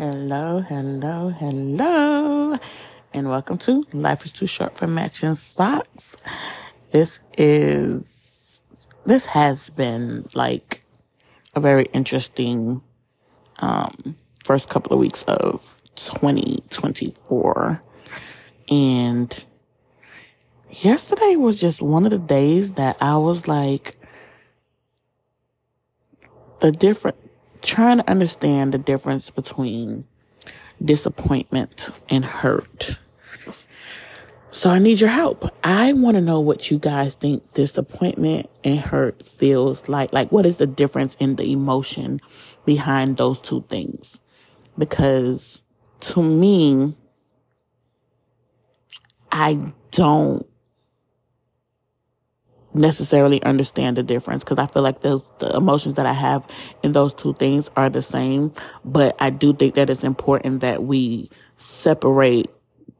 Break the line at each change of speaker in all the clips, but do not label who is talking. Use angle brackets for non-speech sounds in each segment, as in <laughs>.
Hello, hello, hello, and welcome to Life is Too Short for Matching Socks. This is, this has been like a very interesting, um, first couple of weeks of 2024. And yesterday was just one of the days that I was like, the different, trying to understand the difference between disappointment and hurt. So I need your help. I want to know what you guys think disappointment and hurt feels like. Like, what is the difference in the emotion behind those two things? Because to me, I don't necessarily understand the difference because I feel like those the emotions that I have in those two things are the same. But I do think that it's important that we separate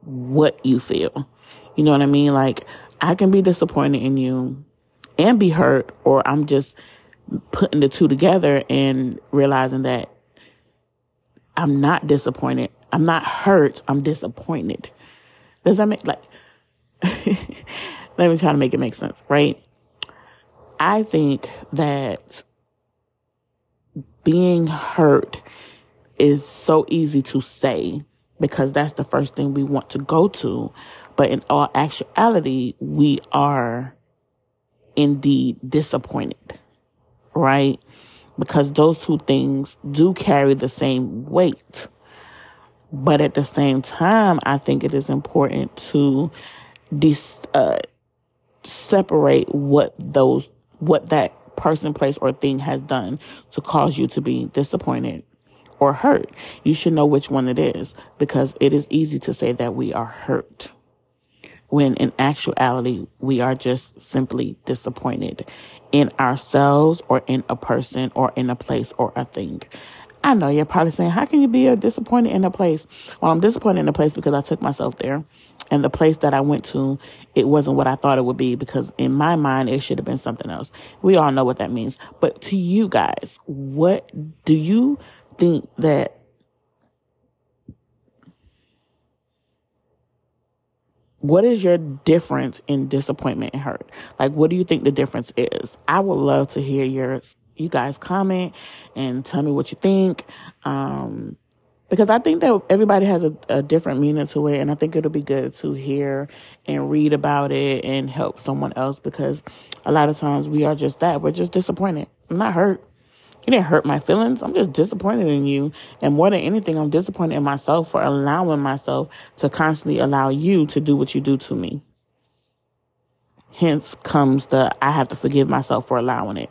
what you feel. You know what I mean? Like I can be disappointed in you and be hurt, or I'm just putting the two together and realizing that I'm not disappointed. I'm not hurt. I'm disappointed. Does that make like <laughs> let me try to make it make sense, right? I think that being hurt is so easy to say because that's the first thing we want to go to. But in all actuality, we are indeed disappointed, right? Because those two things do carry the same weight. But at the same time, I think it is important to dis- uh, separate what those, what that person, place, or thing has done to cause you to be disappointed or hurt. You should know which one it is because it is easy to say that we are hurt when in actuality we are just simply disappointed in ourselves or in a person or in a place or a thing. I know you're probably saying, how can you be disappointed in a place? Well, I'm disappointed in a place because I took myself there. And the place that I went to, it wasn't what I thought it would be because in my mind, it should have been something else. We all know what that means. But to you guys, what do you think that what is your difference in disappointment and hurt? Like, what do you think the difference is? I would love to hear your, you guys comment and tell me what you think. Um, because I think that everybody has a, a, different meaning to it, and I think it'll be good to hear and read about it and help someone else because a lot of times we are just that. We're just disappointed. I'm not hurt. You didn't hurt my feelings. I'm just disappointed in you. And more than anything, I'm disappointed in myself for allowing myself to constantly allow you to do what you do to me. Hence comes the I have to forgive myself for allowing it.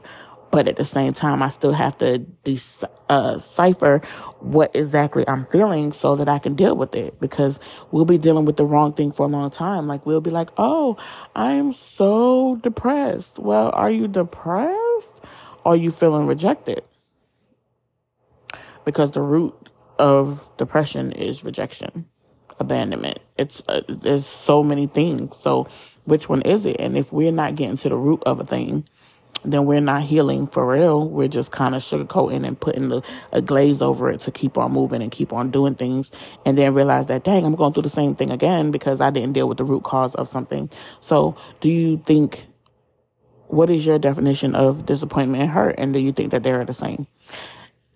But at the same time, I still have to decipher uh, what exactly I'm feeling so that I can deal with it because we'll be dealing with the wrong thing for a long time. Like we'll be like, oh, I am so depressed. Well, are you depressed? Or are you feeling rejected? Because the root of depression is rejection, abandonment. It's uh, there's so many things. So which one is it? And if we're not getting to the root of a thing, then we're not healing for real. We're just kind of sugarcoating and putting the, a glaze over it to keep on moving and keep on doing things. And then realize that, dang, I'm going through the same thing again because I didn't deal with the root cause of something. So do you think, what is your definition of disappointment and hurt? And do you think that they're the same?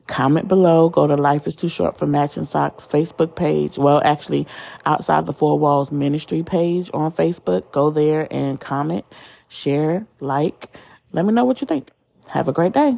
Comment below. Go to Life is Too Short for Matching Socks Facebook page. Well, actually, outside the Four Walls Ministry page on Facebook. Go there and comment, share, like. Let me know what you think. Have a great day.